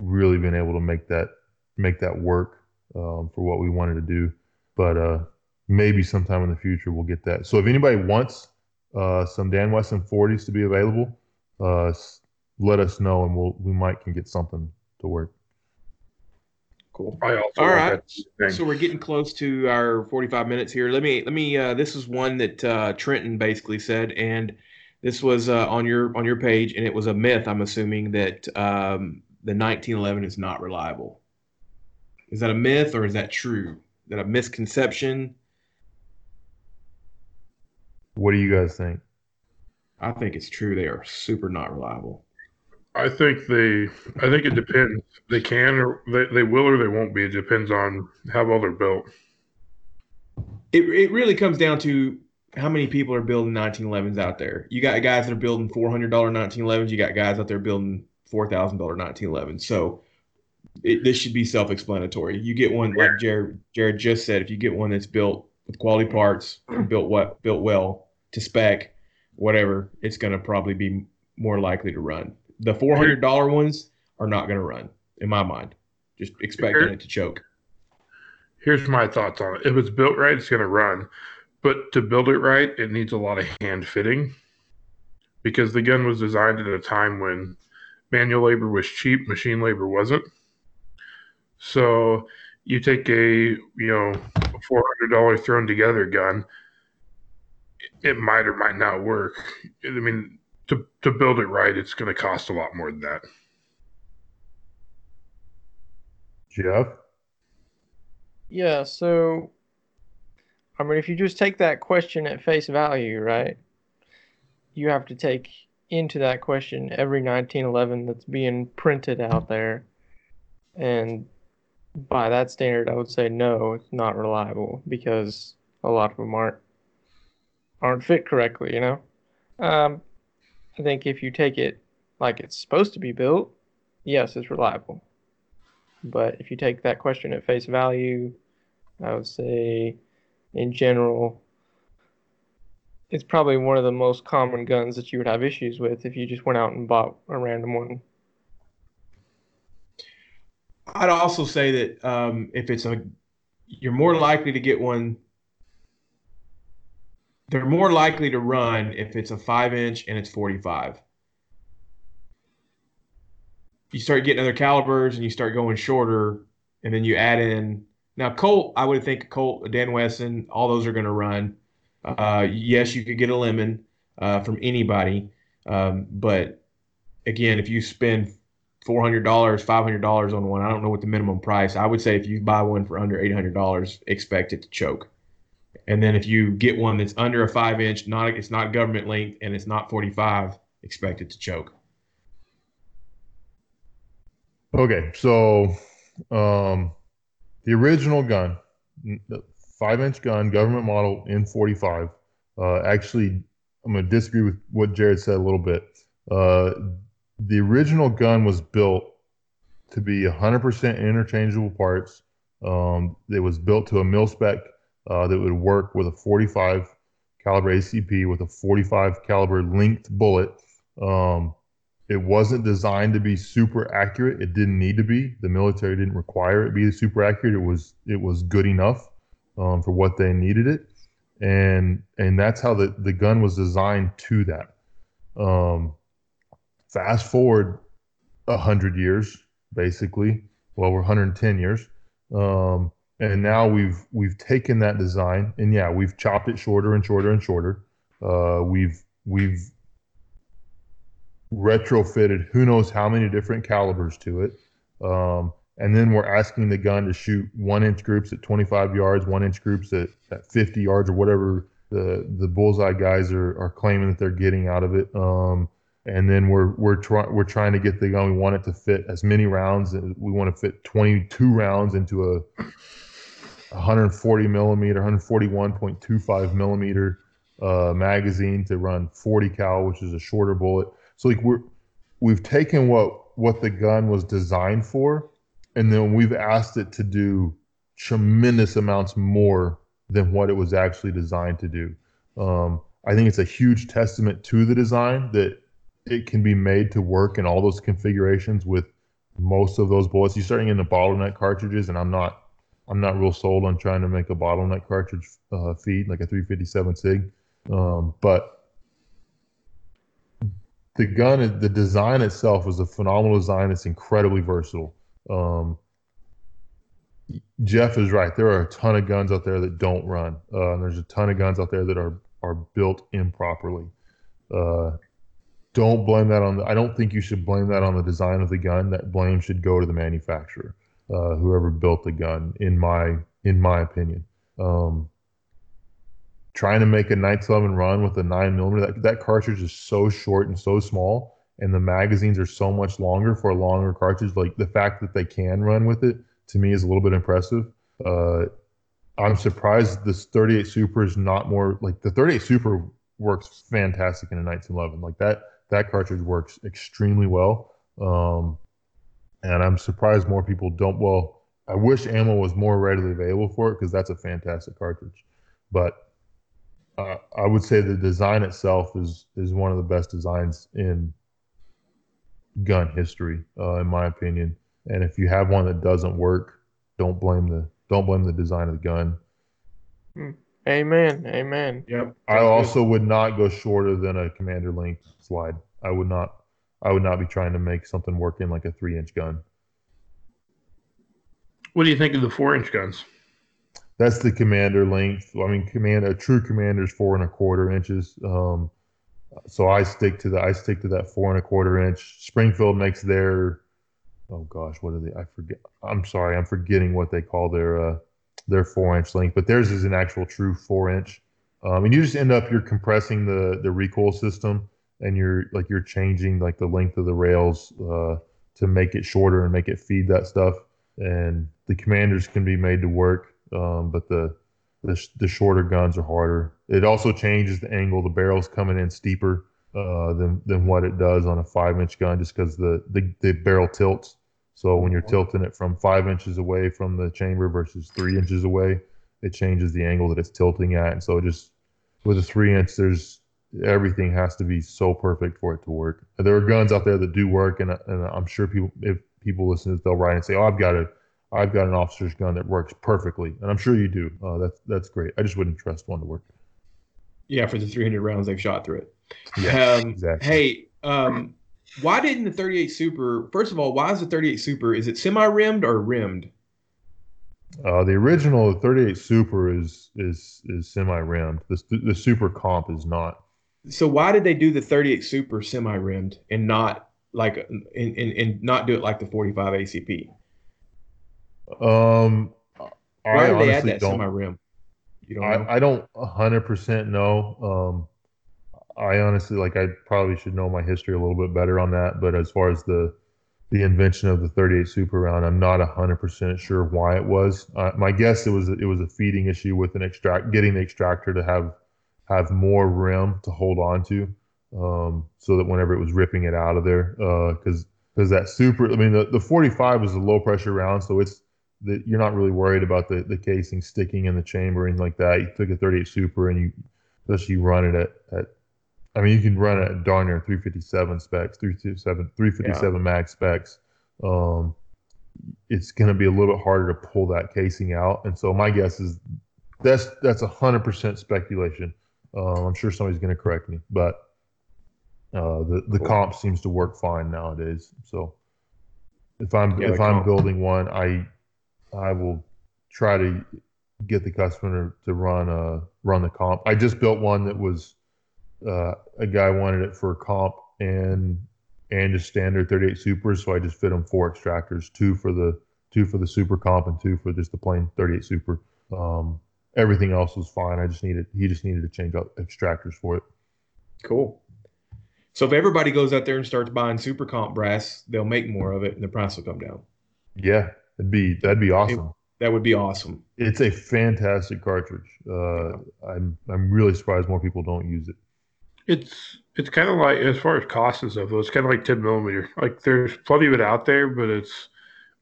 really been able to make that make that work um, for what we wanted to do. But uh, maybe sometime in the future we'll get that. So if anybody wants uh, some Dan Wesson 40s to be available, uh, let us know and we'll we might can get something to work. Cool. I also All want right. that thing. So we're getting close to our 45 minutes here. Let me let me uh this is one that uh Trenton basically said and this was uh, on your on your page and it was a myth I'm assuming that um the 1911 is not reliable. Is that a myth or is that true? Is that a misconception? What do you guys think? I think it's true. They are super not reliable. I think they. I think it depends. They can or they, they will or they won't be. It depends on how well they're built. It it really comes down to how many people are building 1911s out there. You got guys that are building $400 1911s. You got guys out there building $4,000 1911s. So it, this should be self-explanatory. You get one like Jared Jared just said. If you get one that's built with quality parts, built what built well to spec, whatever, it's going to probably be more likely to run. The $400 ones are not going to run in my mind. Just expecting it to choke. Here's my thoughts on it. If it's built right, it's going to run. But to build it right, it needs a lot of hand fitting because the gun was designed at a time when manual labor was cheap, machine labor wasn't. So you take a you know four hundred dollar thrown together gun. it might or might not work. I mean, to to build it right, it's going to cost a lot more than that. Jeff? Yeah, so I mean if you just take that question at face value, right? You have to take into that question every 1911 that's being printed out there. And by that standard, I would say no, it's not reliable because a lot of them aren't aren't fit correctly, you know. Um, I think if you take it like it's supposed to be built, yes, it's reliable. But if you take that question at face value, I would say in general, it's probably one of the most common guns that you would have issues with if you just went out and bought a random one. I'd also say that um, if it's a, you're more likely to get one. They're more likely to run if it's a five inch and it's 45. You start getting other calibers and you start going shorter, and then you add in now Colt. I would think Colt, Dan Wesson, all those are going to run. Uh, yes, you could get a lemon uh, from anybody, um, but again, if you spend four hundred dollars, five hundred dollars on one, I don't know what the minimum price. I would say if you buy one for under eight hundred dollars, expect it to choke. And then if you get one that's under a five inch, not it's not government length and it's not forty five, expect it to choke. Okay, so um, the original gun, the five inch gun, government model in 45. Uh, actually, I'm going to disagree with what Jared said a little bit. Uh, the original gun was built to be 100% interchangeable parts. Um, it was built to a mil spec uh, that would work with a 45 caliber ACP with a 45 caliber linked bullet. Um, it wasn't designed to be super accurate. It didn't need to be. The military didn't require it to be super accurate. It was it was good enough um, for what they needed it, and and that's how the the gun was designed to that. Um, fast forward a hundred years, basically. Well, we're 110 years, um, and now we've we've taken that design and yeah, we've chopped it shorter and shorter and shorter. Uh, we've we've retrofitted who knows how many different calibers to it. Um, and then we're asking the gun to shoot one inch groups at 25 yards, one inch groups at, at 50 yards, or whatever the the bullseye guys are, are claiming that they're getting out of it. Um, and then we're we're trying we're trying to get the gun. We want it to fit as many rounds. We want to fit 22 rounds into a 140 millimeter, 141.25 millimeter uh, magazine to run 40 cal, which is a shorter bullet. So like we're we've taken what what the gun was designed for, and then we've asked it to do tremendous amounts more than what it was actually designed to do. Um, I think it's a huge testament to the design that it can be made to work in all those configurations with most of those bullets. You're starting in the bottleneck cartridges, and I'm not I'm not real sold on trying to make a bottleneck cartridge uh, feed like a 357 Sig, um, but the gun, the design itself is a phenomenal design. It's incredibly versatile. Um, Jeff is right. There are a ton of guns out there that don't run, uh, and there's a ton of guns out there that are are built improperly. Uh, don't blame that on the. I don't think you should blame that on the design of the gun. That blame should go to the manufacturer, uh, whoever built the gun. In my in my opinion, um, trying to make a 911 run with a nine millimeter, that, that cartridge is so short and so small, and the magazines are so much longer for a longer cartridge. Like the fact that they can run with it to me is a little bit impressive. Uh, I'm surprised this 38 Super is not more like the 38 Super works fantastic in a 1911. Like that that cartridge works extremely well. Um, and I'm surprised more people don't. Well, I wish ammo was more readily available for it because that's a fantastic cartridge. But uh, I would say the design itself is is one of the best designs in gun history, uh, in my opinion. And if you have one that doesn't work, don't blame the don't blame the design of the gun. Hmm. Amen. Amen. Yep. I also would not go shorter than a commander length slide. I would not. I would not be trying to make something work in like a three inch gun. What do you think of the four inch guns? that's the commander length. I mean, command a true commander is four and a quarter inches. Um, so I stick to the I stick to that four and a quarter inch. Springfield makes their oh gosh, what are they? I forget. I'm sorry, I'm forgetting what they call their uh, their four inch length, but theirs is an actual true four inch. Um, and you just end up you're compressing the the recoil system, and you're like you're changing like the length of the rails uh, to make it shorter and make it feed that stuff. And the commanders can be made to work, um, but the, the the shorter guns are harder. It also changes the angle. The barrel's coming in steeper uh, than than what it does on a five inch gun, just because the, the the barrel tilts. So when you're tilting it from five inches away from the chamber versus three inches away, it changes the angle that it's tilting at. And so just with a three inch, there's everything has to be so perfect for it to work. There are guns out there that do work, and, and I'm sure people, if people listen to this, they'll write and say, "Oh, I've got a, I've got an officer's gun that works perfectly," and I'm sure you do. Uh, that's that's great. I just wouldn't trust one to work. Yeah, for the 300 rounds they've shot through it. Yeah, um, exactly. Hey, um, why didn't the 38 Super? First of all, why is the 38 Super? Is it semi-rimmed or rimmed? Uh, the original 38 Super is is is semi-rimmed. The the Super Comp is not. So why did they do the 38 Super semi-rimmed and not like and, and, and not do it like the 45 ACP? Um, Why I did they add honestly that don't. semi-rim? You don't know. I, I don't hundred percent know. Um, I honestly like I probably should know my history a little bit better on that. But as far as the the invention of the 38 Super Round, I'm not hundred percent sure why it was. Uh, my guess it was it was a feeding issue with an extract, getting the extractor to have have more rim to hold on to, um, so that whenever it was ripping it out of there, because because that super, I mean the, the 45 was a low pressure round, so it's that you're not really worried about the, the casing sticking in the chamber and like that. You took a 38 Super and you, especially you run it at, at I mean, you can run it at darn near 357 specs, 357, 357 mag specs. Um, it's going to be a little bit harder to pull that casing out. And so my guess is that's that's 100% speculation. Uh, I'm sure somebody's going to correct me, but uh, the the Cool. comp seems to work fine nowadays. So if I'm Yeah, if I'm comp. building one, I I will try to get the customer to run uh run the comp. I just built one that was uh, a guy wanted it for a comp and and just standard 38 supers, so I just fit him four extractors, two for the two for the super comp and two for just the plain 38 super. Um, everything else was fine. I just needed he just needed to change out extractors for it. Cool. So if everybody goes out there and starts buying super comp brass, they'll make more of it and the price will come down. Yeah, that'd be that'd be awesome. That would be awesome. It's a fantastic cartridge. Uh, I'm I'm really surprised more people don't use it. It's it's kind of like as far as cost and stuff, though, it's kind of like 10 millimeter. Like there's plenty of it out there, but it's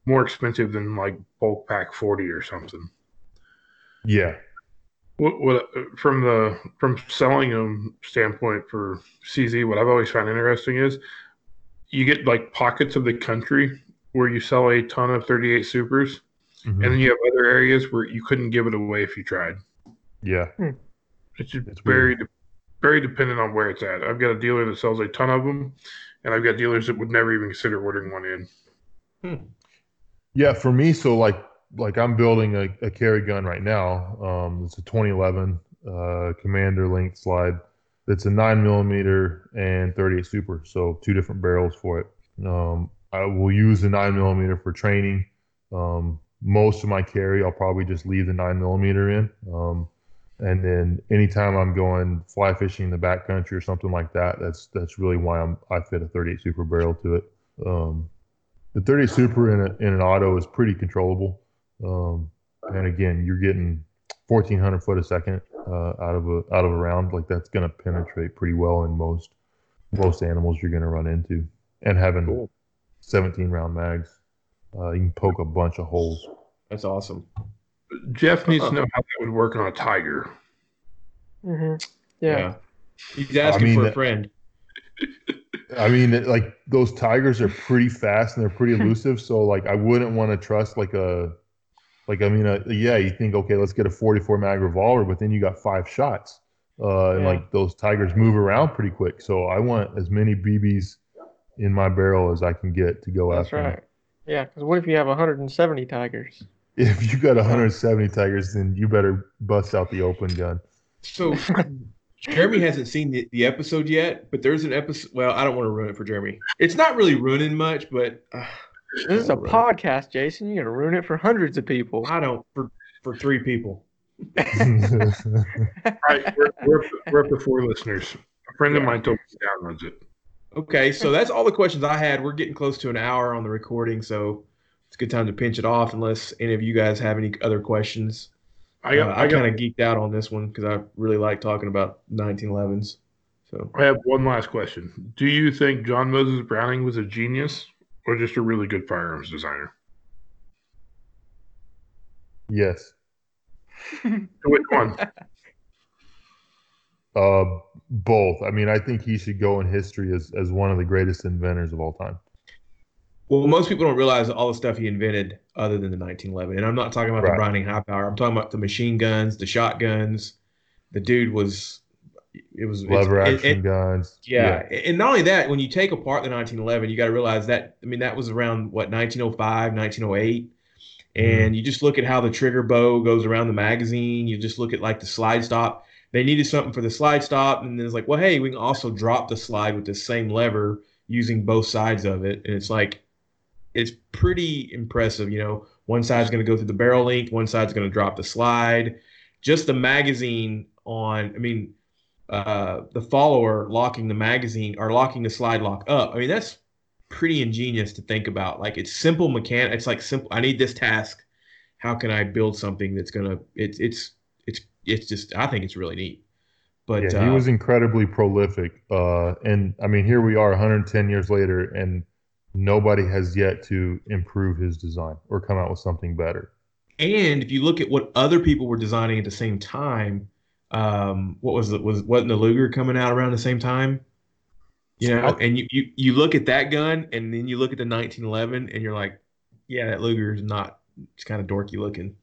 more expensive than like bulk pack 40 or something. Yeah, What, what from the from selling them standpoint for CZ, what I've always found interesting is you get like pockets of the country where you sell a ton of 38 supers, Mhm. and then you have other areas where you couldn't give it away if you tried. yeah, It's It's very de- very dependent on where it's at. I've got a dealer that sells a ton of them, and I've got dealers that would never even consider ordering one in. Yeah, for me, so like like I'm building a, a carry gun right now. Um, it's a 2011 uh, Commander length slide. It's a nine millimeter and 38 super, so two different barrels for it. Um, I will use the nine millimeter for training. Um, most of my carry, I'll probably just leave the nine millimeter in. Um, and then anytime I'm going fly fishing in the backcountry or something like that, that's that's really why I'm I fit a 38 super barrel to it. Um, the 30 super in, a, in an auto is pretty controllable. Um, and again, you're getting 1400 foot a second uh, out of a out of a round. Like that's going to penetrate pretty well in most most animals you're going to run into. And having Cool. 17 round mags, uh, you can poke a bunch of holes. That's awesome. Jeff needs Uh-huh. to know how that would work on a tiger. hmm Yeah. He's asking mean, for a friend. I mean, like those tigers are pretty fast and they're pretty elusive. So like, I wouldn't want to trust like a, like I mean, uh yeah, you think okay, let's get a 44 mag revolver, but then you got five shots, uh, and Yeah. like those tigers move around pretty quick. So I want as many BBs in my barrel as I can get to go after. That's after. 'em. right. Yeah, because what if you have 170 tigers? if you got 170 tigers, then you better bust out the open gun. So Jeremy hasn't seen the, the episode yet, but there's an episode. Well, I don't want to ruin it for Jeremy. It's not really ruining much, but uh, This is a Right. podcast, Jason. You're gonna ruin it for hundreds of people. I don't for for three people. All right, we're, we're, up, we're up to four listeners. A friend of mine told me he downloads it. Okay, so that's all the questions I had. We're getting close to an hour on the recording, so it's a good time to pinch it off. Unless any of you guys have any other questions. I got, Uh, I I kind of geeked out on this one because I really like talking about 1911s. So I have one last question. Do you think John Moses Browning was a genius or just a really good firearms designer? yes. Which one? Uh, both. I mean, I think he should go in history as, as one of the greatest inventors of all time. Well, most people don't realize all the stuff he invented other than the 1911. And I'm not talking about Right. the Browning high power. I'm talking about the machine guns, the shotguns. The dude was, it was Lever action it- guns. yeah. And not only that, when you take apart the 1911, you got to realize that, I mean, that was around what, 1905, 1908. Mm-hmm. And you just look at how the trigger bow goes around the magazine. You just look at like the slide stop. They needed something for the slide stop. And then it's like, well, hey, we can also drop the slide with the same lever using both sides of it. And it's like, it's pretty impressive. You know, one side's going to go through the barrel length, one side's going to drop the slide. Just the magazine on, I mean, uh, the follower locking the magazine or locking the slide lock up. I mean, that's pretty ingenious to think about. Like it's simple mechanic. It's like simple. I need this task. How can I build something that's gonna? It's it's it's it's just. I think it's really neat. But yeah, he uh, was incredibly prolific. Uh, and I mean, here we are 110 years later, and nobody has yet to improve his design or come out with something better. And if you look at what other people were designing at the same time, um, what was it? Was wasn't the Luger coming out around the same time? You know, and you, you you look at that gun, and then you look at the 1911, and you're like, yeah, that Luger is not. It's kind of dorky looking.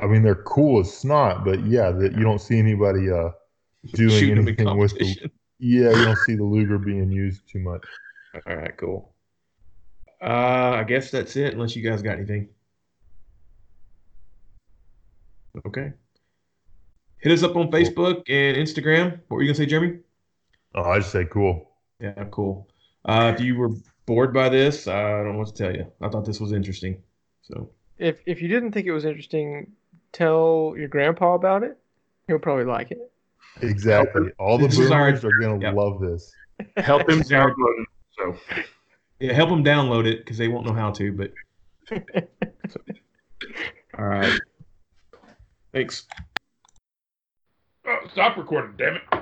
I mean, they're cool as snot, but yeah, that you don't see anybody uh, doing Shooting anything with the. Yeah, you don't see the Luger being used too much. All right, cool. Uh, I guess that's it, unless you guys got anything. Okay. Hit us up on Facebook and Instagram. What were you gonna say, Jeremy? Oh, I just say cool. Yeah, cool. Uh, if you were bored by this, I don't know what to tell you. I thought this was interesting. So If if you didn't think it was interesting, tell your grandpa about it. He'll probably like it. Exactly. All the This is our- are gonna Yep. love this. Help him This is our- download it. So, yeah, help them download it because they won't know how to. But all right. Thanks. Stop recording, damn it.